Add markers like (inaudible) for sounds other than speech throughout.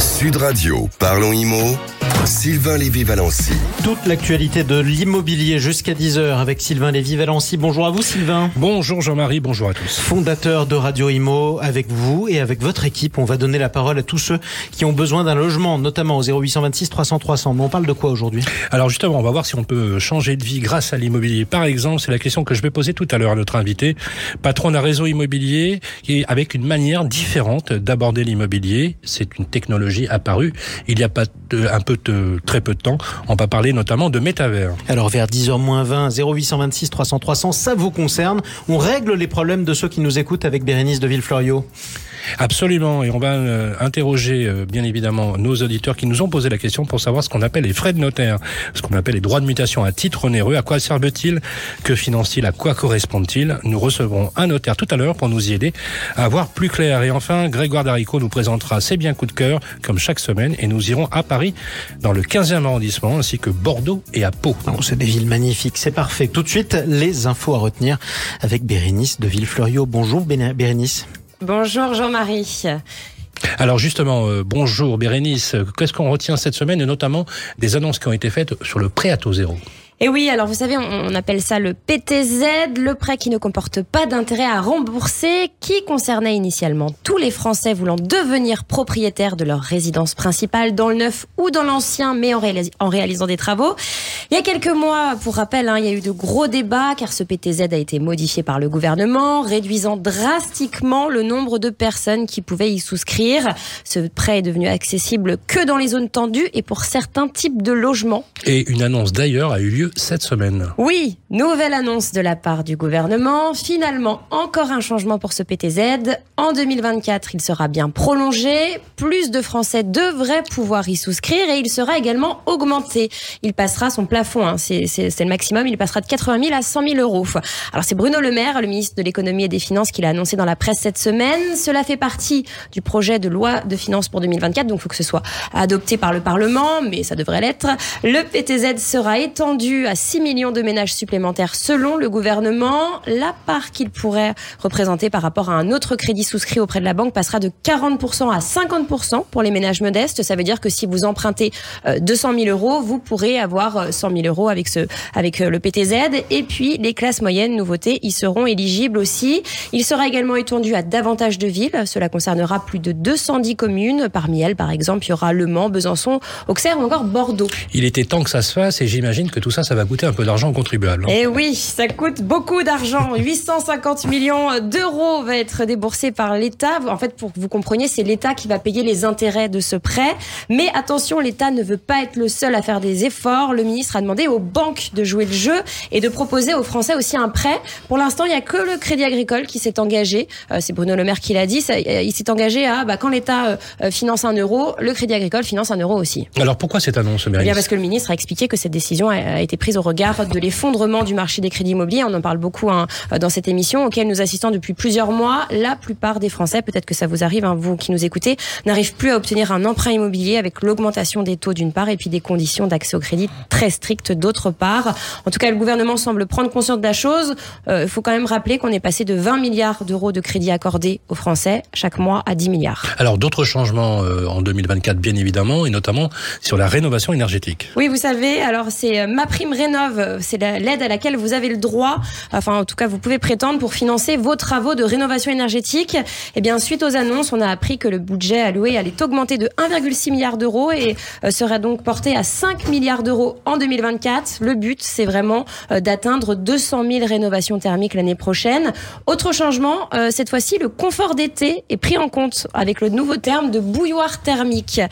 Sud Radio, parlons IMO. Sylvain Lévy-Valency. Toute l'actualité de l'immobilier jusqu'à 10h avec Sylvain Lévy-Valency. Bonjour à vous Sylvain. Bonjour Jean-Marie, bonjour à tous. Fondateur de Radio Imo, avec vous et avec votre équipe, on va donner la parole à tous ceux qui ont besoin d'un logement, notamment au 0826 300 300. Mais on parle de quoi aujourd'hui? Alors justement, on va voir si on peut changer de vie grâce à l'immobilier. Par exemple, c'est la question que je vais poser tout à l'heure à notre invité, patron d'un réseau immobilier, et avec une manière différente d'aborder l'immobilier. C'est une technologie apparue il y a pas un peu de très peu de temps. On va parler notamment de métavers. Alors vers 10h moins 20, 0826 300 300, ça vous concerne. On règle les problèmes de ceux qui nous écoutent avec Bérénice de Villefloriot. Absolument, et on va euh, interroger euh, bien évidemment nos auditeurs qui nous ont posé la question pour savoir ce qu'on appelle les frais de notaire, ce qu'on appelle les droits de mutation à titre onéreux. À quoi servent-ils? Que financent-ils? À quoi correspondent-ils? Nous recevrons un notaire tout à l'heure pour nous y aider à voir plus clair. Et enfin, Grégoire Darico nous présentera ses biens coup de cœur comme chaque semaine et nous irons à Paris dans le 15e arrondissement ainsi que Bordeaux et à Pau. Oh, c'est des villes magnifiques, c'est parfait. Tout de suite, les infos à retenir avec Bérénice de Villefloriot. Bonjour Bérénice. Bonjour Jean-Marie. Alors justement, euh, bonjour Bérénice, qu'est-ce qu'on retient cette semaine et notamment des annonces qui ont été faites sur le prêt à taux zéro? Et oui, alors vous savez, on appelle ça le PTZ, le prêt qui ne comporte pas d'intérêt à rembourser, qui concernait initialement tous les Français voulant devenir propriétaires de leur résidence principale dans le neuf ou dans l'ancien, mais en, réalisant des travaux. Il y a quelques mois, pour rappel, hein, il y a eu de gros débats car ce PTZ a été modifié par le gouvernement, réduisant drastiquement le nombre de personnes qui pouvaient y souscrire. Ce prêt est devenu accessible que dans les zones tendues et pour certains types de logements. Et une annonce d'ailleurs a eu lieu cette semaine. Oui, nouvelle annonce de la part du gouvernement. Finalement, encore un changement pour ce PTZ. En 2024, il sera bien prolongé. Plus de Français devraient pouvoir y souscrire et il sera également augmenté. Il passera son plafond, hein. c'est le maximum, il passera de 80 000 à 100 000 euros. Alors c'est Bruno Le Maire, le ministre de l'économie et des finances, qui l'a annoncé dans la presse cette semaine. Cela fait partie du projet de loi de finances pour 2024, donc il faut que ce soit adopté par le Parlement, mais ça devrait l'être. Le PTZ sera étendu à 6 millions de ménages supplémentaires selon le gouvernement. La part qu'il pourrait représenter par rapport à un autre crédit souscrit auprès de la banque passera de 40% à 50% pour les ménages modestes. Ça veut dire que si vous empruntez 200 euh, 000 euros, vous pourrez avoir 100 euh, 000 euros avec, ce, avec euh, le PTZ. Et puis, les classes moyennes, nouveautés, y seront éligibles aussi. Il sera également étendu à davantage de villes. Cela concernera plus de 210 communes. Parmi elles, par exemple, il y aura Le Mans, Besançon, Auxerre ou encore Bordeaux. Il était temps que ça se fasse et j'imagine que tout ça, ça va coûter un peu d'argent aux contribuables. Eh oui, ça coûte beaucoup d'argent. (laughs) 850 millions d'euros va être déboursé par l'État. En fait, pour que vous compreniez, c'est l'État qui va payer les intérêts de ce prêt. Mais attention, l'État ne veut pas être le seul à faire des efforts. Le ministre a demandé aux banques de jouer le jeu et de proposer aux Français aussi un prêt. Pour l'instant, il n'y a que le Crédit Agricole qui s'est engagé. Euh, c'est Bruno Le Maire qui l'a dit. il s'est engagé à, bah, quand l'État euh, finance un euro, le Crédit Agricole finance un euro aussi. Alors pourquoi cette annonce, eh bien Parce que le ministre a expliqué que cette décision a été prise au regard de l'effondrement du marché des crédits immobiliers. On en parle beaucoup hein, dans cette émission, auquel nous assistons depuis plusieurs mois. La plupart des Français, peut-être que ça vous arrive, hein, vous qui nous écoutez, n'arrivent plus à obtenir un emprunt immobilier avec l'augmentation des taux d'une part et puis des conditions d'accès au crédit très strictes d'autre part. En tout cas, le gouvernement semble prendre conscience de la chose. Il euh, faut quand même rappeler qu'on est passé de 20 milliards d'euros de crédits accordés aux Français chaque mois à 10 milliards. Alors d'autres changements euh, en 2024, bien évidemment, et notamment sur la rénovation énergétique. Oui, vous savez, alors c'est euh, ma prime rénove, c'est l'aide à laquelle vous avez le droit, enfin en tout cas vous pouvez prétendre pour financer vos travaux de rénovation énergétique. Et bien suite aux annonces, on a appris que le budget alloué allait augmenter de 1,6 milliard d'euros et euh, serait donc porté à 5 milliards d'euros en 2024. Le but, c'est vraiment euh, d'atteindre 200 000 rénovations thermiques l'année prochaine. Autre changement, euh, cette fois-ci, le confort d'été est pris en compte avec le nouveau terme de bouilloire thermique.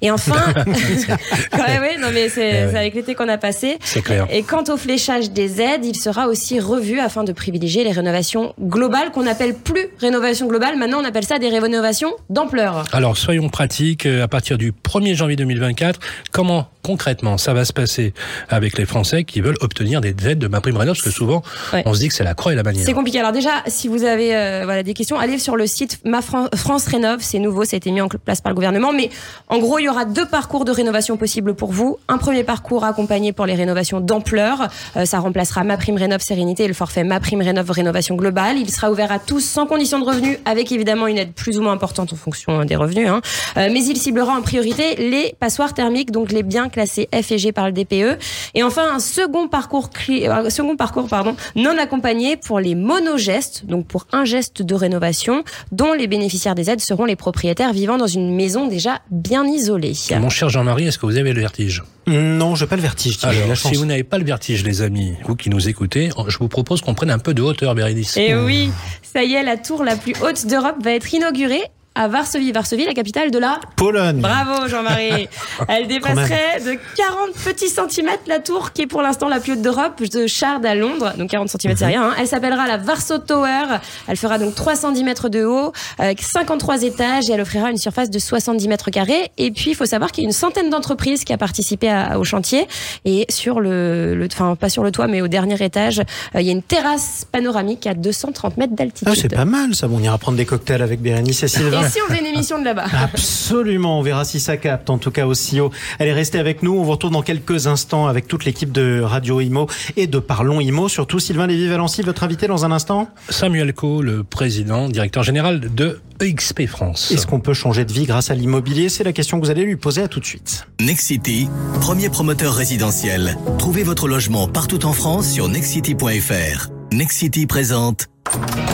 Et enfin, (laughs) (laughs) ouais, non mais c'est eh avec l'été qu'on a passé. C'est clair. Et quant au fléchage des aides, il sera aussi revu afin de privilégier les rénovations globales qu'on n'appelle plus rénovation globale. Maintenant, on appelle ça des rénovations d'ampleur. Alors, soyons pratiques. Euh, à partir du 1er janvier 2024, comment concrètement ça va se passer avec les Français qui veulent obtenir des aides de ma prime rénov, parce que souvent, Ouais. on se dit que c'est la croix et la bannière. C'est compliqué. Alors déjà, si vous avez euh, voilà des questions, allez sur le site Ma Fran- France Rénov. C'est nouveau, ça a été mis en place par le gouvernement. Mais en gros, il y aura deux parcours de rénovation possibles pour vous. Un premier parcours accompagné pour les rénovations d'ampleur. Euh, ça remplacera Ma Prime Rénov Sérénité et le forfait Ma Prime Rénov Rénovation Globale. Il sera ouvert à tous sans condition de revenu, avec évidemment une aide plus ou moins importante en fonction euh, des revenus. hein. Euh, mais il ciblera en priorité les passoires thermiques, donc les biens classés F et G par le DPE. Et enfin, un second parcours, cli- euh, un second parcours pardon, non accompagné pour les monogestes, donc pour un geste de rénovation, dont les bénéficiaires des aides seront les propriétaires vivant dans une maison déjà bien isolée. Mon cher Jean-Marie, est-ce que vous avez le vertige? Non, je pas le vertige. Alors, chance. si vous n'avez pas le vertige, les amis, vous qui nous écoutez, je vous propose qu'on prenne un peu de hauteur, Bérénice. Et oui, ça y est, la tour la plus haute d'Europe va être inaugurée à Varsovie. Varsovie, la capitale de la Pologne. Bravo Jean-Marie. (laughs) Elle dépasserait de 40 petits centimètres la tour qui est pour l'instant la plus haute d'Europe, de Shard à Londres. Donc 40 centimètres c'est rien. hein. Elle s'appellera la Varso Tower. Elle fera donc 310 mètres de haut, avec 53 étages et elle offrira une surface de 70 mètres carrés. Et puis il faut savoir qu'il y a une centaine d'entreprises qui a participé à- au chantier. Et sur le, le- enfin pas sur le toit, mais au dernier étage, euh, il y a une terrasse panoramique à 230 mètres d'altitude. Ah, c'est pas mal ça. Bon, on ira prendre des cocktails avec Bérénice et Sylvain. Si on faisait une émission de là-bas (laughs) Absolument, on verra si ça capte, en tout cas aussi haut. Allez, restez avec nous, on vous retrouve dans quelques instants avec toute l'équipe de Radio Imo et de Parlons Imo, surtout Sylvain Lévy-Valency, votre invité dans un instant. Samuel Co, le président, directeur général de EXP France. Est-ce qu'on peut changer de vie grâce à l'immobilier? C'est la question que vous allez lui poser à tout de suite. Nexity, premier promoteur résidentiel. Trouvez votre logement partout en France sur nexity.fr. Nexity présente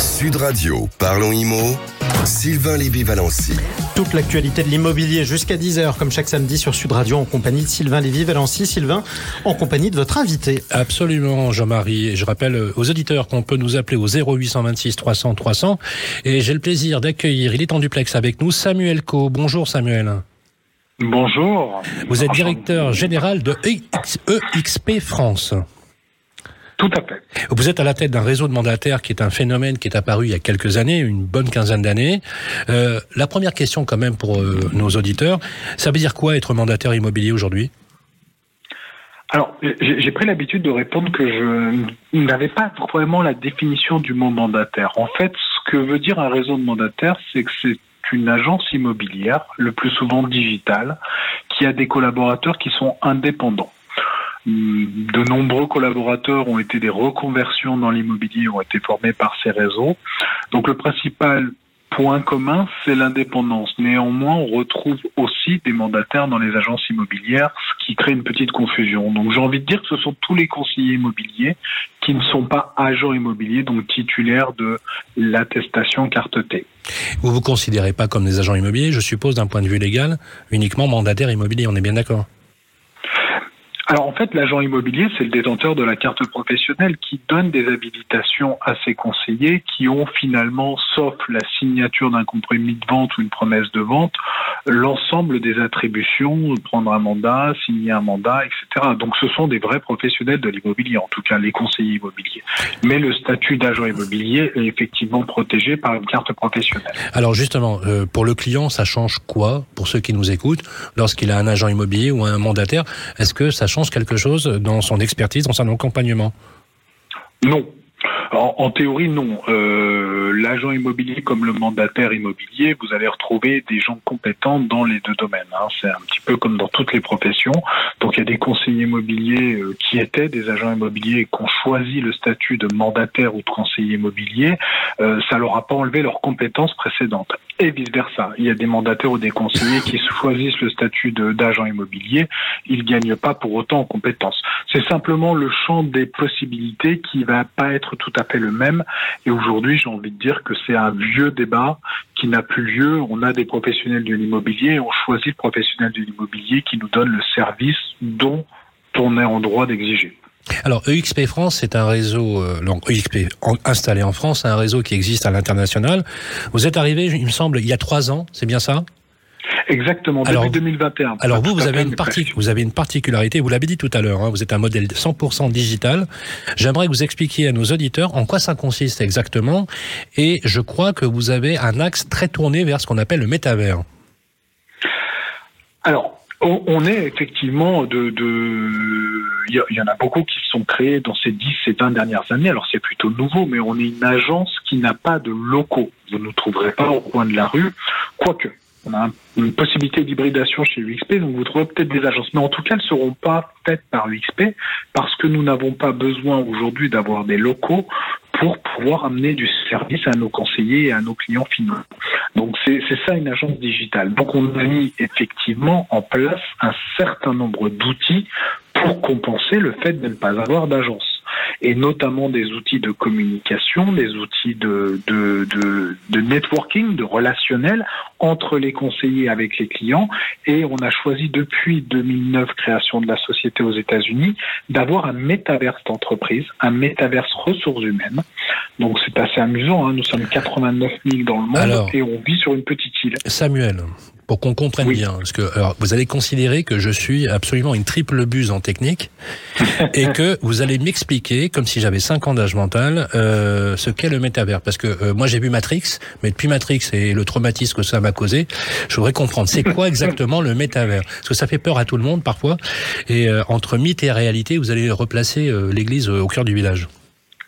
Sud Radio, Parlons Imo, Sylvain Lévy-Valency. Toute l'actualité de l'immobilier jusqu'à 10h, comme chaque samedi sur Sud Radio, en compagnie de Sylvain Lévy-Valency. Sylvain, en compagnie de votre invité. Absolument, Jean-Marie. Et je rappelle aux auditeurs qu'on peut nous appeler au 0826 300 300. Et j'ai le plaisir d'accueillir, il est en duplex avec nous, Samuel Co. Bonjour Samuel. Bonjour. Vous êtes directeur général de EX EXP France. Tout à fait. Vous êtes à la tête d'un réseau de mandataires qui est un phénomène qui est apparu il y a quelques années, une bonne quinzaine d'années. Euh, la première question quand même pour euh, nos auditeurs, ça veut dire quoi être mandataire immobilier aujourd'hui? Alors, j'ai j'ai pris l'habitude de répondre que je n'avais pas vraiment la définition du mot mandataire. En fait, ce que veut dire un réseau de mandataires, c'est que c'est une agence immobilière, le plus souvent digitale, qui a des collaborateurs qui sont indépendants. De nombreux collaborateurs ont été des reconversions dans l'immobilier, ont été formés par ces réseaux. Donc le principal point commun, c'est l'indépendance. Néanmoins, on retrouve aussi des mandataires dans les agences immobilières, ce qui crée une petite confusion. Donc j'ai envie de dire que ce sont tous les conseillers immobiliers qui ne sont pas agents immobiliers, donc titulaires de l'attestation carte T. Vous vous considérez pas comme des agents immobiliers, je suppose d'un point de vue légal, uniquement mandataire immobilier, on est bien d'accord? Alors en fait, l'agent immobilier, c'est le détenteur de la carte professionnelle qui donne des habilitations à ses conseillers qui ont finalement, sauf la signature d'un compromis de vente ou une promesse de vente, l'ensemble des attributions, prendre un mandat, signer un mandat, etc. Donc ce sont des vrais professionnels de l'immobilier, en tout cas les conseillers immobiliers. Mais le statut d'agent immobilier est effectivement protégé par une carte professionnelle. Alors justement, euh, pour le client, ça change quoi pour ceux qui nous écoutent? Lorsqu'il a un agent immobilier ou un mandataire Est-ce que ça quelque chose dans son expertise, dans son accompagnement? Non. En, théorie, non. Euh, L'agent immobilier comme le mandataire immobilier, vous allez retrouver des gens compétents dans les deux domaines. hein. C'est un petit peu comme dans toutes les professions. Donc il y a des conseillers immobiliers euh, qui étaient des agents immobiliers et qui ont choisi le statut de mandataire ou de conseiller immobilier. Euh, ça leur a pas enlevé leurs compétences précédentes. Et vice-versa. Il y a des mandataires ou des conseillers qui choisissent le statut d'agent immobilier. Ils gagnent pas pour autant en compétences. C'est simplement le champ des possibilités qui va pas être tout à fait le même. Et aujourd'hui, j'ai envie de dire que c'est un vieux débat qui n'a plus lieu. On a des professionnels de l'immobilier on choisit le professionnel de l'immobilier qui nous donne le service dont on est en droit d'exiger. Alors EXP France, c'est un réseau, euh, EXP installé en France, un réseau qui existe à l'international. Vous êtes arrivé, il me semble, il y a trois ans, c'est bien ça? Exactement, Alors, début 2021. Alors vous, vous avez une partie, vous avez une particularité. Vous l'avez dit tout à l'heure. hein, vous êtes un modèle 100% digital. J'aimerais que vous expliquiez à nos auditeurs en quoi ça consiste exactement. Et je crois que vous avez un axe très tourné vers ce qu'on appelle le métavers. Alors, on, est effectivement de, il y, en a beaucoup qui se sont créés dans ces 10 et 20 dernières années. Alors c'est plutôt nouveau, mais on est une agence qui n'a pas de locaux. Vous ne nous trouverez pas au coin de la rue, quoique on a une possibilité d'hybridation chez UXP, donc vous trouverez peut-être des agences. Mais en tout cas, elles ne seront pas faites par UXP parce que nous n'avons pas besoin aujourd'hui d'avoir des locaux pour pouvoir amener du service à nos conseillers et à nos clients finaux. Donc c'est ça une agence digitale. Donc on a mis effectivement en place un certain nombre d'outils pour compenser le fait de ne pas avoir d'agence et notamment des outils de communication, des outils de, de, de, de networking, de relationnel entre les conseillers avec les clients. Et on a choisi depuis 2009, création de la société aux États-Unis, d'avoir un métaverse d'entreprise, un métaverse ressources humaines. Donc c'est assez amusant, hein. nous sommes 89 000 dans le monde et on vit sur une petite île. Samuel, pour qu'on comprenne bien. Parce que alors, vous allez considérer que je suis absolument une triple buse en technique (laughs) et que vous allez m'expliquer, comme si j'avais 5 ans d'âge mental, euh, ce qu'est le métavers. Parce que euh, moi j'ai vu Matrix, mais depuis Matrix et le traumatisme que ça m'a causé, je voudrais comprendre c'est quoi exactement le métavers? Parce que ça fait peur à tout le monde parfois. Et euh, entre mythe et réalité, vous allez replacer l'église au cœur du village.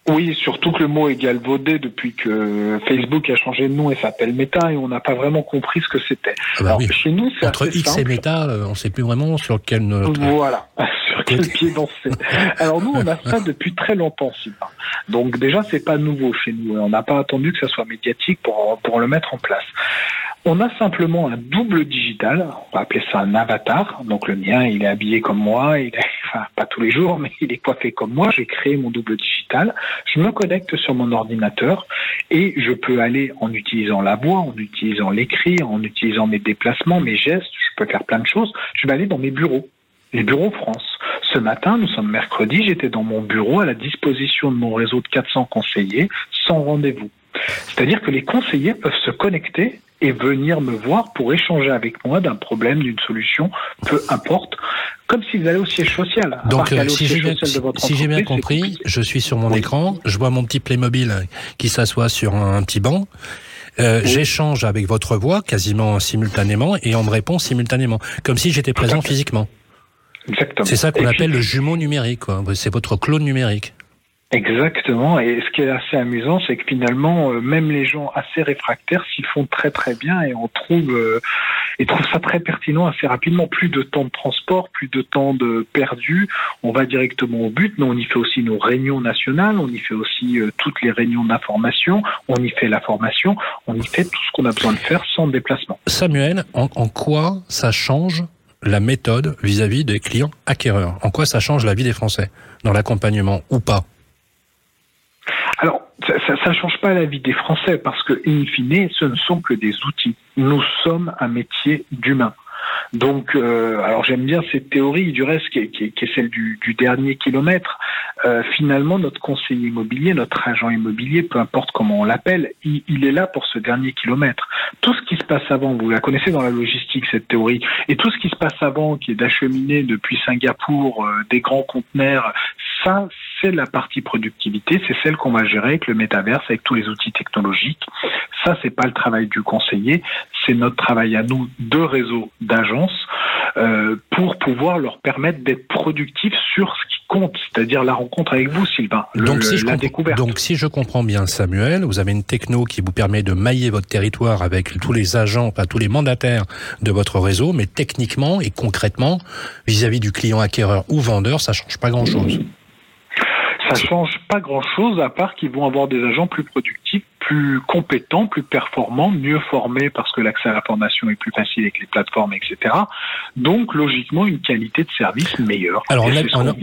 Oui, surtout que le mot est galvaudé depuis que Facebook a changé de nom et s'appelle Meta et on n'a pas vraiment compris ce que c'était. Ah bah chez nous, c'est Entre X et Meta, euh, on ne sait plus vraiment sur quel... Voilà, (laughs) sur quel pied danser. Alors nous, on a ça (laughs) depuis très longtemps, Sylvain. Donc déjà, c'est pas nouveau chez nous. On n'a pas attendu que ça soit médiatique pour, pour le mettre en place. On a simplement un double digital, on va appeler ça un avatar. Donc le mien, il est habillé comme moi, il est, (laughs) enfin pas tous les jours, mais il est coiffé comme moi. J'ai créé mon double digital. Je me connecte sur mon ordinateur et je peux aller en utilisant la voix, en utilisant l'écrit, en utilisant mes déplacements, mes gestes. Je peux faire plein de choses. Je vais aller dans mes bureaux les bureaux France. Ce matin, nous sommes mercredi, j'étais dans mon bureau à la disposition de mon réseau de 400 conseillers sans rendez-vous. C'est-à-dire que les conseillers peuvent se connecter et venir me voir pour échanger avec moi d'un problème, d'une solution, peu importe, comme s'ils allaient au siège social. Donc, euh, si j'ai bien, compris, je suis sur mon écran, je vois mon petit Playmobil qui s'assoit sur un, petit banc. Euh, J'échange avec votre voix quasiment simultanément et on me répond simultanément, comme si j'étais présent physiquement. Exactement. C'est ça qu'on appelle le jumeau numérique. C'est votre clone numérique. Exactement. Et ce qui est assez amusant, c'est que finalement, euh, même les gens assez réfractaires s'y font très très bien et on trouve euh, et trouve ça très pertinent assez rapidement. Plus de temps de transport, plus de temps de perdu. On va directement au but, mais on y fait aussi nos réunions nationales, on y fait aussi euh, toutes les réunions d'information, on y fait la formation, on y fait tout ce qu'on a besoin de faire sans déplacement. Samuel, en, quoi ça change la méthode vis-à-vis -vis des clients acquéreurs? En quoi ça change la vie des Français? Dans l'accompagnement ou pas? Alors, ça ne change pas la vie des Français parce que, in fine, ce ne sont que des outils. Nous sommes un métier d'humain. Donc, euh, alors j'aime bien cette théorie du reste qui est, celle du, dernier kilomètre. Euh, finalement, notre conseiller immobilier, notre agent immobilier, peu importe comment on l'appelle, il, est là pour ce dernier kilomètre. Tout ce qui se passe avant, vous la connaissez dans la logistique cette théorie, et tout ce qui se passe avant, qui est d'acheminer depuis Singapour euh, des grands conteneurs, ça, c'est la partie productivité, c'est celle qu'on va gérer avec le métaverse, avec tous les outils technologiques. Ça, c'est pas le travail du conseiller, c'est notre travail à nous de réseau d'agences euh, pour pouvoir leur permettre d'être productifs sur ce qui compte, c'est-à-dire la rencontre avec vous, Sylvain, donc, si la découverte. Donc, si je comprends bien, Samuel, vous avez une techno qui vous permet de mailler votre territoire avec tous les agents, pas tous les mandataires de votre réseau, mais techniquement et concrètement, vis-à-vis du client acquéreur ou vendeur, ça change pas grand-chose. Ça change pas grand-chose à part qu'ils vont avoir des agents plus productifs plus compétents, plus performants, mieux formés parce que l'accès à la formation est plus facile avec les plateformes, etc. Donc logiquement une qualité de service meilleure. Alors,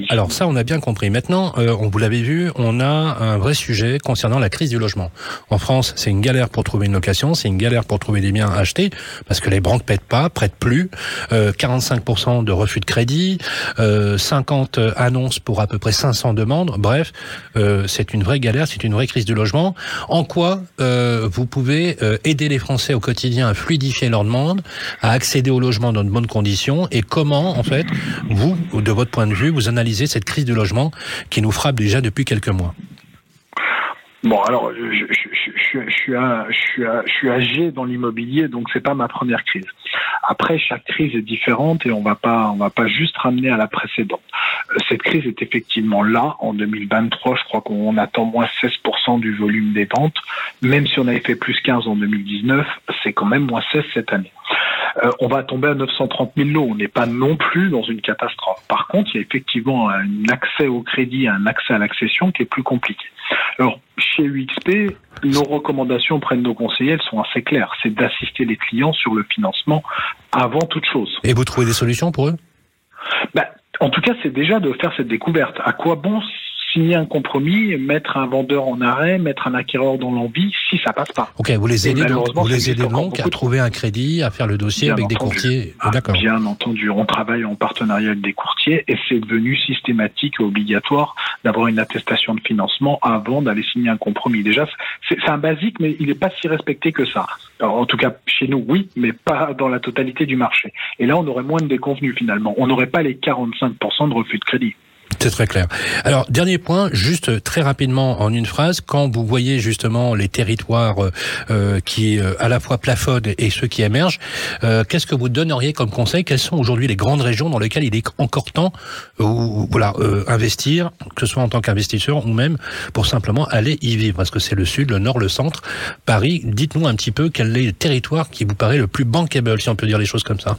alors ça on a bien compris. Maintenant, euh, on vous l'avez vu, on a un vrai sujet concernant la crise du logement. En France, c'est une galère pour trouver une location, c'est une galère pour trouver des biens à acheter parce que les banques pètent pas, prêtent plus, euh, 45% de refus de crédit, euh, 50 annonces pour à peu près 500 demandes. Bref, euh, c'est une vraie galère, c'est une vraie crise du logement. En quoi euh, vous pouvez euh, aider les Français au quotidien à fluidifier leurs demandes, à accéder au logement dans de bonnes conditions, et comment, en fait, vous, de votre point de vue, vous analysez cette crise du logement qui nous frappe déjà depuis quelques mois? Bon, alors, je, je, je, je, suis, un- je, suis, je suis âgé dans l'immobilier, donc c'est pas ma première crise. Après, chaque crise est différente et on va pas, on va pas juste ramener à la précédente. Euh, Cette crise est effectivement là en 2023. Je crois qu'on attend moins 16% du volume des ventes. Même si on avait fait plus 15 en 2019, c'est quand même moins 16 cette année. Euh, on va tomber à 930 000 lots. On n'est pas non plus dans une catastrophe. Par contre, il y a effectivement un accès au crédit, un accès à l'accession qui est plus compliqué. Alors, chez UXP, nos recommandations auprès de nos conseillers, elles sont assez claires. C'est d'assister les clients sur le financement avant toute chose. Et vous trouvez des solutions pour eux? Ben, en tout cas, c'est déjà de faire cette découverte. À quoi bon signer un compromis, mettre un vendeur en arrêt, mettre un acquéreur dans l'envie, si ça passe pas Ok, vous les aidez donc, vous les aidez donc à trouver un crédit, à faire le dossier Bien avec des entendu. courtiers. Ah, D'accord. Bien entendu, on travaille en partenariat avec des courtiers et c'est devenu systématique et obligatoire d'avoir une attestation de financement avant d'aller signer un compromis. Déjà, c'est c'est un basique, mais il n'est pas si respecté que ça. Alors, en tout cas, chez nous, oui, mais pas dans la totalité du marché. Et là, on aurait moins de déconvenus finalement. On n'aurait pas les 45% de refus de crédit. C'est très clair. Alors, dernier point, juste très rapidement en une phrase, quand vous voyez justement les territoires euh, euh, qui euh, à la fois plafonnent et ceux qui émergent, euh, qu'est-ce que vous donneriez comme conseil? Quelles sont aujourd'hui les grandes régions dans lesquelles il est encore temps euh, ou voilà euh, investir, que ce soit en tant qu'investisseur ou même pour simplement aller y vivre? Parce que c'est le sud, le nord, le centre, Paris. Dites-nous un petit peu quel est le territoire qui vous paraît le plus bankable, si on peut dire les choses comme ça.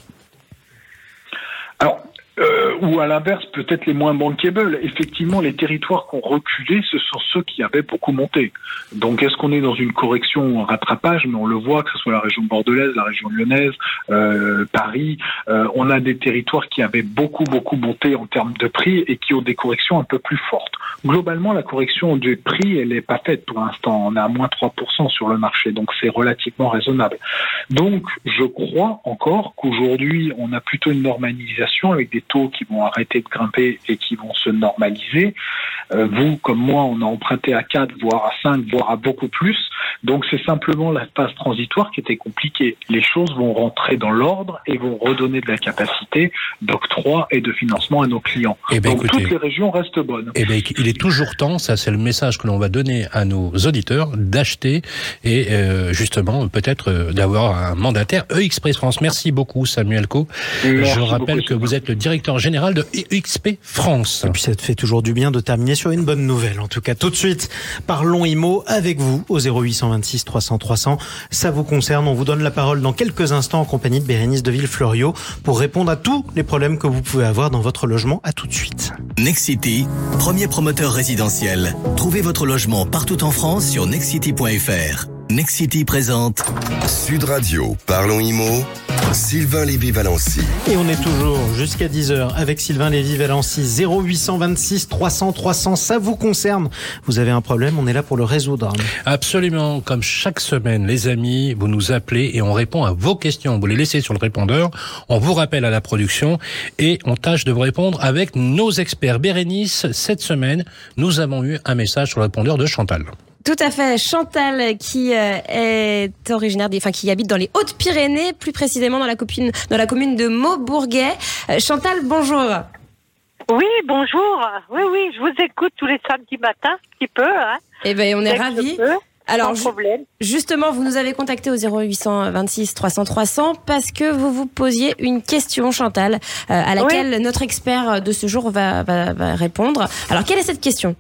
Alors, euh, ou à l'inverse, peut-être les moins bankable. Effectivement, les territoires qui ont reculé, ce sont ceux qui avaient beaucoup monté. Donc, est-ce qu'on est dans une correction un rattrapage? Mais on le voit, que ce soit la région bordelaise, la région lyonnaise, euh, Paris. euh, on a des territoires qui avaient beaucoup, beaucoup monté en termes de prix et qui ont des corrections un peu plus fortes. Globalement, la correction du prix, elle n'est pas faite pour l'instant. On est à moins 3% sur le marché, donc c'est relativement raisonnable. Donc, je crois encore qu'aujourd'hui, on a plutôt une normalisation avec des taux qui vont arrêter de grimper et qui vont se normaliser. Euh, vous, comme moi, on a emprunté à 4, voire à 5, voire à beaucoup plus. Donc, c'est simplement la phase transitoire qui était compliquée. Les choses vont rentrer dans l'ordre et vont redonner de la capacité d'octroi et de financement à nos clients. Eh ben, Donc, écoutez. toutes les régions restent bonnes. Eh bien, il est toujours temps, ça c'est le message que l'on va donner à nos auditeurs, d'acheter et euh, justement peut-être euh, d'avoir un mandataire E-Express France. Merci beaucoup Samuel Co. Merci Je rappelle beaucoup, que vous êtes le directeur général de EXP France. Et puis ça te fait toujours du bien de terminer sur une bonne nouvelle. En tout cas, tout de suite, parlons IMO avec vous au 0826 300 300. Ça vous concerne. On vous donne la parole dans quelques instants en compagnie de Bérénice de Villefloriot pour répondre à tous les problèmes que vous pouvez avoir dans votre logement. À tout de suite. Nexity, premier promoteur résidentiel. Trouvez votre logement partout en France sur nexity.fr. Nexity présente Sud Radio, parlons IMO, Sylvain Lévy-Valency. Et on est toujours jusqu'à 10h avec Sylvain Lévy-Valency 0826 300 300. Ça vous concerne. Vous avez un problème, on est là pour le résoudre. Absolument, comme chaque semaine, les amis, vous nous appelez et on répond à vos questions. Vous les laissez sur le répondeur, on vous rappelle à la production et on tâche de vous répondre avec nos experts. Bérénice, cette semaine, nous avons eu un message sur le répondeur de Chantal. Tout à fait. Chantal, qui euh, est originaire des, enfin, qui habite dans les Hautes-Pyrénées, plus précisément dans la commune, dans la commune de Maubourguet. Euh, Chantal, bonjour. Oui, bonjour. Oui, oui, je vous écoute tous les samedis matins, un petit peu. Hein, Eh ben, on est ravis. Alors, justement, vous nous avez contacté au 0826 300 300 parce que vous vous posiez une question, Chantal, euh, à laquelle notre expert de ce jour va, va, va répondre. Alors, quelle est cette question?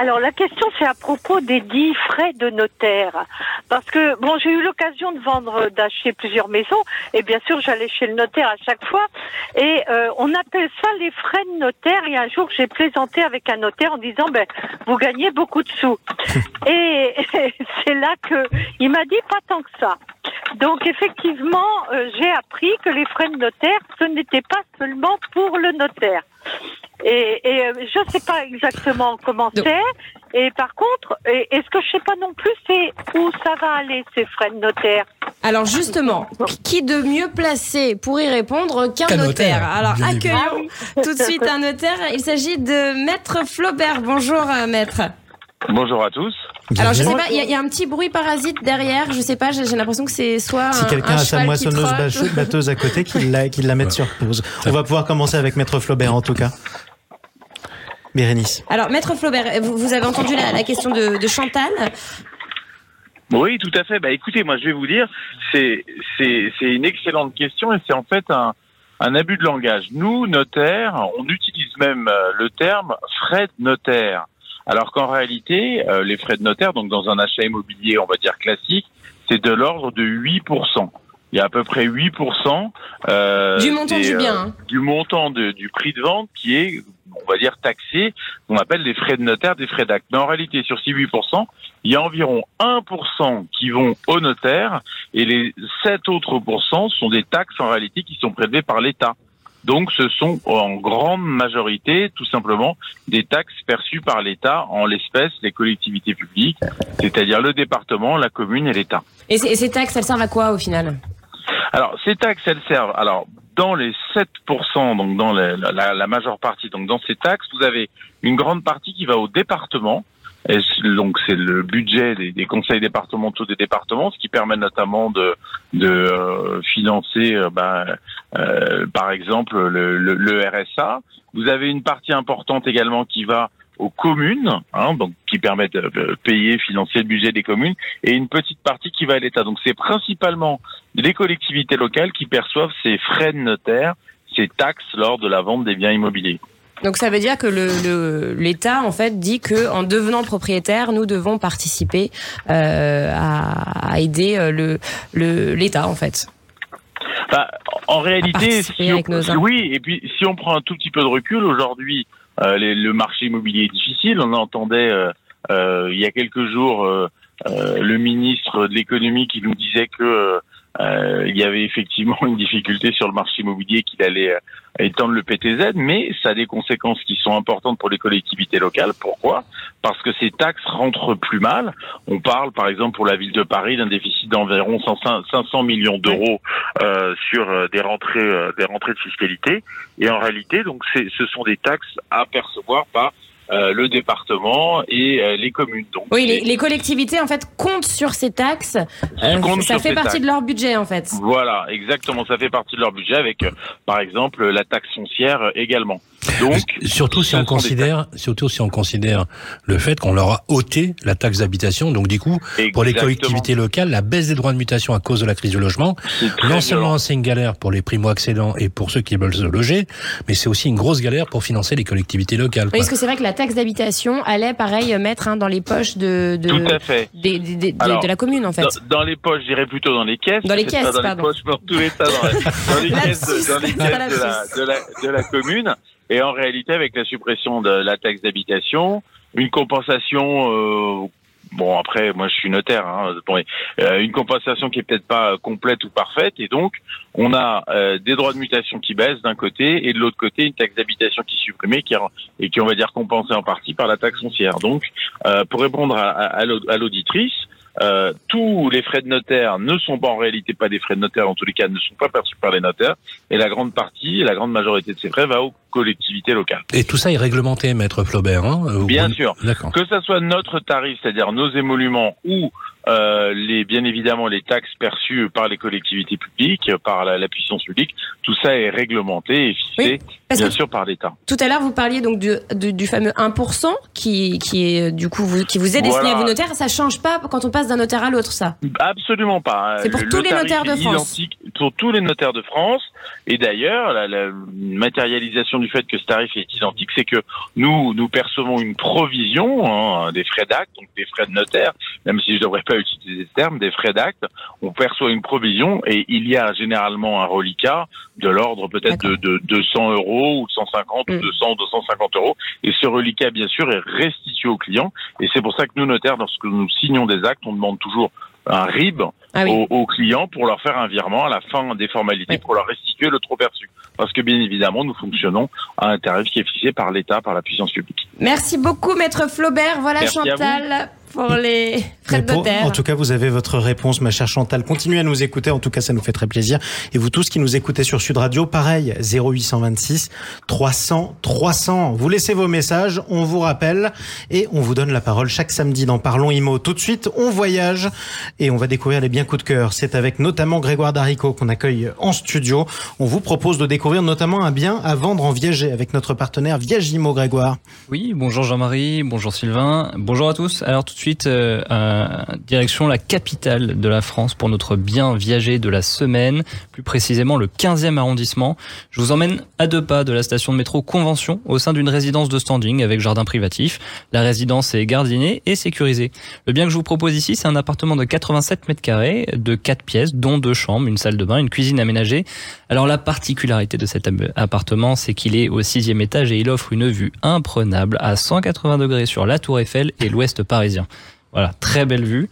Alors, la question, c'est à propos des dix frais de notaire. Parce que, bon, j'ai eu l'occasion de vendre, d'acheter plusieurs maisons. Et bien sûr, j'allais chez le notaire à chaque fois. Et euh, on appelle ça les frais de notaire. Et un jour, j'ai plaisanté avec un notaire en disant, ben, vous gagnez beaucoup de sous. (laughs) et (laughs) c'est là que il m'a dit pas tant que ça. Donc effectivement, euh, j'ai appris que les frais de notaire, ce n'était pas seulement pour le notaire. Et, et euh, je ne sais pas exactement comment c'est. Et par contre, et, et ce que je sais pas non plus, c'est où ça va aller ces frais de notaire? Alors justement, qui de mieux placé pour y répondre qu'un notaire, notaire, Alors bien accueillons (laughs) tout de suite un notaire. Il s'agit de Maître Flaubert. Bonjour euh, Maître. Bonjour à tous. Alors je sais pas, il y, a- il y a un petit bruit parasite derrière. Je sais pas, j'ai l'impression que c'est soit Si un, quelqu'un un a sa moissonneuse batteuse à côté, qu'il la, mette sur pause. On va pouvoir commencer avec Maître Flaubert en tout cas. Bérénice. Alors, Maître Flaubert, vous, vous avez entendu la, la question de, de Chantal? Oui, tout à fait. Bah, écoutez, moi, je vais vous dire, c'est c'est c'est une excellente question et c'est en fait un un abus de langage. Nous, notaires, on utilise même euh, le terme frais de notaire, alors qu'en réalité, euh, les frais de notaire, donc dans un achat immobilier, on va dire classique, c'est de l'ordre de 8%. Il y a à peu près 8% euh, Du montant des, du bien, euh, hein. du montant de- du prix de vente qui est, on va dire, taxé, qu'on appelle des frais de notaire, des frais d'acte. Mais en réalité, sur ces 8%, il y a environ 1% qui vont au notaire et les 7 autres pourcents sont des taxes en réalité qui sont prélevées par l'État. Donc ce sont en grande majorité tout simplement des taxes perçues par l'État, en l'espèce les collectivités publiques, c'est-à-dire le département, la commune et l'État. Et, ces- et ces taxes, elles servent à quoi au final? Alors, ces taxes, elles servent. Alors, dans les 7%, donc dans la, la- la majeure partie, donc dans ces taxes, vous avez une grande partie qui va au département. Donc, c'est le budget des, conseils départementaux des départements, ce qui permet notamment de, euh, financer, euh, ben, euh, par exemple, le, RSA. Vous avez une partie importante également qui va aux communes, hein, donc qui permet de payer, financer le budget des communes, et une petite partie qui va à l'État. Donc c'est principalement les collectivités locales qui perçoivent ces frais de notaire, ces taxes lors de la vente des biens immobiliers. Donc ça veut dire que le- le- l'État en fait dit que en devenant propriétaire, nous devons participer euh, à, à aider euh, le le- l'État en fait. Bah, en réalité, si on- oui, et puis si on prend un tout petit peu de recul, aujourd'hui, euh, le marché immobilier est difficile. On entendait euh, euh, il y a quelques jours euh, euh, le ministre de l'économie qui nous disait que euh, il y avait effectivement (laughs) une difficulté sur le marché immobilier qu'il allait euh, étendre le PTZ, mais ça a des conséquences qui sont importantes pour les collectivités locales. Pourquoi? Parce que ces taxes rentrent plus mal. On parle, par exemple, pour la ville de Paris, d'un déficit d'environ 100 500 millions d'euros euh, sur euh, des rentrées, euh, des rentrées de fiscalité. Et en réalité, donc, ce sont des taxes à percevoir par euh, le département et euh, les communes. Donc, Oui, les, les collectivités en fait comptent sur ces taxes. Euh, ça fait partie taxes. de leur budget en fait. Voilà, exactement. Ça fait partie de leur budget avec, euh, par exemple, la taxe foncière euh, également. Donc, surtout si on considère, surtout si on considère le fait qu'on leur a ôté la taxe d'habitation. Donc du coup, pour les collectivités locales, la baisse des droits de mutation à cause de la crise du logement, non seulement c'est une galère pour les primo-accédants et pour ceux qui veulent se loger, mais c'est aussi une grosse galère pour financer les collectivités locales. Oui, parce que c'est vrai que la taxe d'habitation allait pareil mettre hein, dans les poches de de, Tout à fait. des- des- des- des- Alors, de la commune en fait. Dans, dans les poches, je dirais plutôt dans les caisses. Dans les pas caisses, dans pardon. les poches, dans tous les caisses, dans les (laughs) caisses de la, Lapsus. de, la, de la commune. Et en réalité, avec la suppression de la taxe d'habitation, une compensation. euh, Bon après, moi je suis notaire. Hein, bon, euh, une compensation qui est peut-être pas complète ou parfaite, et donc on a euh, des droits de mutation qui baissent d'un côté, et de l'autre côté une taxe d'habitation qui est supprimée, qui, et qui on va dire compensée en partie par la taxe foncière. Donc, euh, pour répondre à, à, à l'auditrice, euh, tous les frais de notaire ne sont pas en réalité pas des frais de notaire, en tous les cas ne sont pas perçus par les notaires, et la grande partie, la grande majorité de ces frais va aux collectivités locales. Et tout ça est réglementé, maître Flaubert. Hein euh, Bien sûr. D'accord. Que ça soit notre tarif, c'est-à-dire nos émoluments, ou euh, les, bien évidemment les taxes perçues par les collectivités publiques, par la, la puissance publique, tout ça est réglementé et fixé, Oui, bien que sûr, par l'État. tout à l'heure vous parliez donc du, du, du fameux 1% qui qui est du coup vous, qui vous est destiné Voilà. à vos notaires. Ça change pas quand on passe d'un notaire à l'autre ça. Absolument pas. C'est pour Le- tous le les notaires de France. Pour tous les notaires de France. Et d'ailleurs, la, la matérialisation du fait que ce tarif est identique, c'est que nous, nous percevons une provision hein, des frais d'acte, donc des frais de notaire, même si je ne devrais pas utiliser ce terme, des frais d'acte. On perçoit une provision et il y a généralement un reliquat de l'ordre peut-être de, de 200 euros ou de 150 Mm. ou 200 ou 250 euros. Et ce reliquat, bien sûr, est restitué au client. Et c'est pour ça que nous, notaires, lorsque nous signons des actes, on demande toujours un RIB Ah oui. aux, aux clients pour leur faire un virement à la fin des formalités Oui. pour leur restituer le trop perçu. Parce que bien évidemment, nous fonctionnons à un tarif qui est fixé par l'État, par la puissance publique. Merci beaucoup maître Flaubert. Voilà Merci Chantal. Pour les frais de notaire. en tout cas, vous avez votre réponse, ma chère Chantal. Continuez à nous écouter. En tout cas, ça nous fait très plaisir. Et vous tous qui nous écoutez sur Sud Radio, pareil, 0826 300 300. Vous laissez vos messages, on vous rappelle et on vous donne la parole chaque samedi dans Parlons Imo. Tout de suite, on voyage et on va découvrir les biens coups de cœur. C'est avec notamment Grégoire Darico qu'on accueille en studio. On vous propose de découvrir notamment un bien à vendre en viager avec notre partenaire Viagimo, Grégoire. Oui, bonjour Jean-Marie, bonjour Sylvain, bonjour à tous. Alors tout de suite, euh, direction la capitale de la France pour notre bien viager de la semaine, plus précisément le 15e arrondissement. Je vous emmène à deux pas de la station de métro Convention au sein d'une résidence de standing avec jardin privatif. La résidence est gardinée et sécurisée. Le bien que je vous propose ici, c'est un appartement de 87 mètres carrés, de 4 pièces, dont deux chambres, une salle de bain, une cuisine aménagée. Alors la particularité de cet appartement, c'est qu'il est au sixième étage et il offre une vue imprenable à 180 degrés sur la Tour Eiffel et l'Ouest parisien. Voilà, très belle vue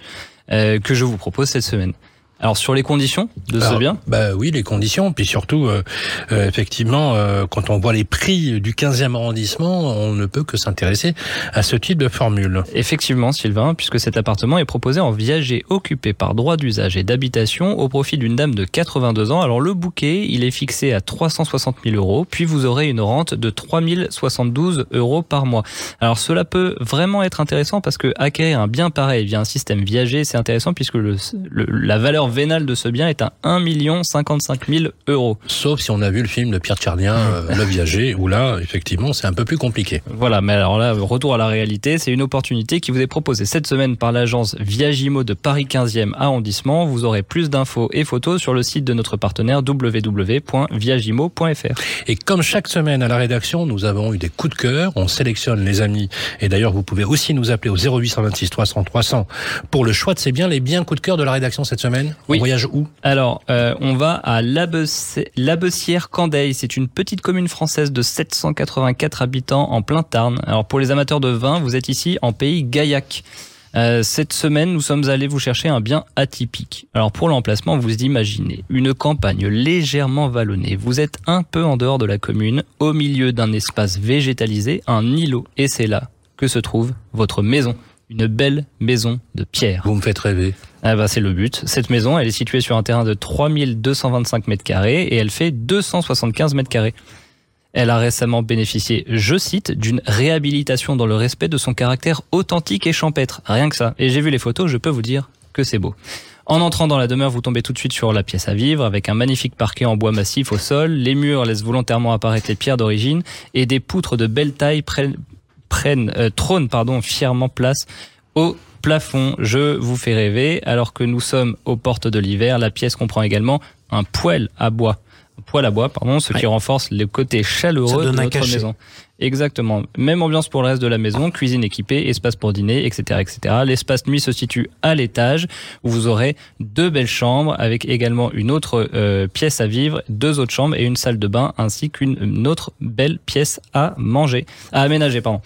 euh, que je vous propose cette semaine. Alors sur les conditions de ce bien, Bah oui, les conditions, puis surtout, euh, euh, effectivement, euh, quand on voit les prix du 15e arrondissement, on ne peut que s'intéresser à ce type de formule. Effectivement, Sylvain, puisque cet appartement est proposé en viager occupé par droit d'usage et d'habitation au profit d'une dame de 82 ans. Alors le bouquet, il est fixé à 360 000 euros, puis vous aurez une rente de 3 072 euros par mois. Alors cela peut vraiment être intéressant parce que acquérir un bien pareil via un système viager, c'est intéressant puisque le, le- la valeur vénale de ce bien est à 1 55 000 euros. Sauf si on a vu le film de Pierre Tchardien, euh, Le Viager, où là, effectivement, c'est un peu plus compliqué. Voilà, mais alors là, retour à la réalité, c'est une opportunité qui vous est proposée cette semaine par l'agence Viagimo de Paris 15e arrondissement. Vous aurez plus d'infos et photos sur le site de notre partenaire www.viagimo.fr. Et comme chaque semaine à la rédaction, nous avons eu des coups de cœur, on sélectionne les amis. Et d'ailleurs, vous pouvez aussi nous appeler au 0826 300 300 pour le choix de ces biens, les biens coups de cœur de la rédaction cette semaine. Oui. On voyage où? Alors, euh, on va à Labessière-Candeil. C'est une petite commune française de 784 habitants en plein Tarn. Alors, pour les amateurs de vin, vous êtes ici en pays Gaillac. Euh, cette semaine, nous sommes allés vous chercher un bien atypique. Alors pour l'emplacement, vous imaginez une campagne légèrement vallonnée. Vous êtes un peu en dehors de la commune, au milieu d'un espace végétalisé, un îlot, et c'est là que se trouve votre maison. Une belle maison de pierre. Vous me faites rêver. Ah bah c'est le but. Cette maison, elle est située sur un terrain de 3225 mètres carrés et elle fait 275 mètres carrés. Elle a récemment bénéficié, je cite, d'une réhabilitation dans le respect de son caractère authentique et champêtre. Rien que ça. Et j'ai vu les photos, je peux vous dire que c'est beau. En entrant dans la demeure, vous tombez tout de suite sur la pièce à vivre avec un magnifique parquet en bois massif au sol. Les murs laissent volontairement apparaître les pierres d'origine et des poutres de belle taille prennent, prennent euh, trônent pardon, fièrement place au plafond. Je vous fais rêver. Alors que nous sommes aux portes de l'hiver, la pièce comprend également un poêle à bois. Un poêle à bois, pardon, ce qui renforce le côté chaleureux de notre cachet. maison. Exactement. Même ambiance pour le reste de la maison, cuisine équipée, espace pour dîner, etc., etc. L'espace nuit se situe à l'étage où vous aurez deux belles chambres avec également une autre euh, pièce à vivre, deux autres chambres et une salle de bain ainsi qu'une une autre belle pièce à manger, à aménager, pardon.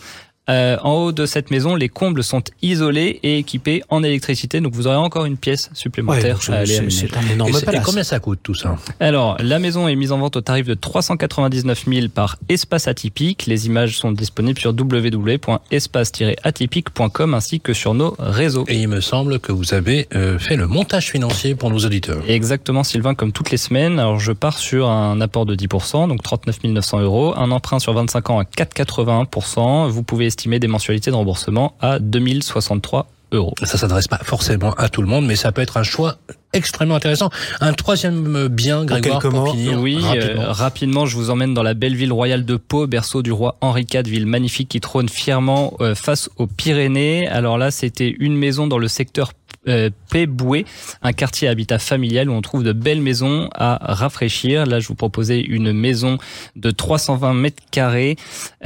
Euh, en haut de cette maison, les combles sont isolés et équipés en électricité, donc vous aurez encore une pièce supplémentaire à aller c'est aménager. c'est un énorme et combien ça coûte tout ça Alors, la maison est mise en vente au tarif de 399 000 par Espace Atypique. Les images sont disponibles sur www.espace-atypique.com ainsi que sur nos réseaux. Et il me semble que vous avez euh, fait le montage financier pour nos auditeurs. Exactement, Sylvain, comme toutes les semaines. Alors, je pars sur un apport de 10%, donc 39 900 euros. Un emprunt sur 25 ans à 4,81%. Vous pouvez estimer des mensualités de remboursement à 2063 euros. Ça s'adresse pas forcément à tout le monde, mais ça peut être un choix extrêmement intéressant. Un troisième euh, bien, Grégoire, quelques pour mots. finir. Oui, euh, rapidement. je vous emmène dans la belle ville royale de Pau, berceau du roi Henri IV, ville magnifique qui trône fièrement euh, face aux Pyrénées. Alors là, c'était une maison dans le secteur Péboué, un quartier habitat familial où on trouve de belles maisons à rafraîchir. Là, je vous proposais une maison de 320 mètres carrés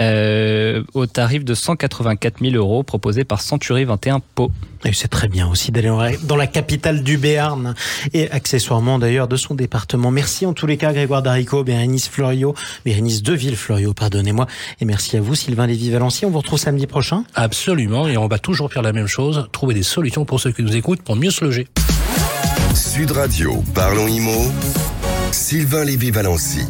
euh, au tarif de 184 000 euros proposée par Century 21 Pau. Et c'est très bien aussi d'aller dans la capitale du Béarn et accessoirement d'ailleurs de son département. Merci en tous les cas Grégoire Darico, Bérénice Florio, Bérénice Deville Florio, pardonnez-moi. Et merci à vous Sylvain Lévy-Valency. On vous retrouve samedi prochain. Absolument, et on va toujours faire la même chose, trouver des solutions pour ceux qui nous écoutent pour mieux se loger. Sud Radio, parlons IMO, Sylvain Lévy-Valency.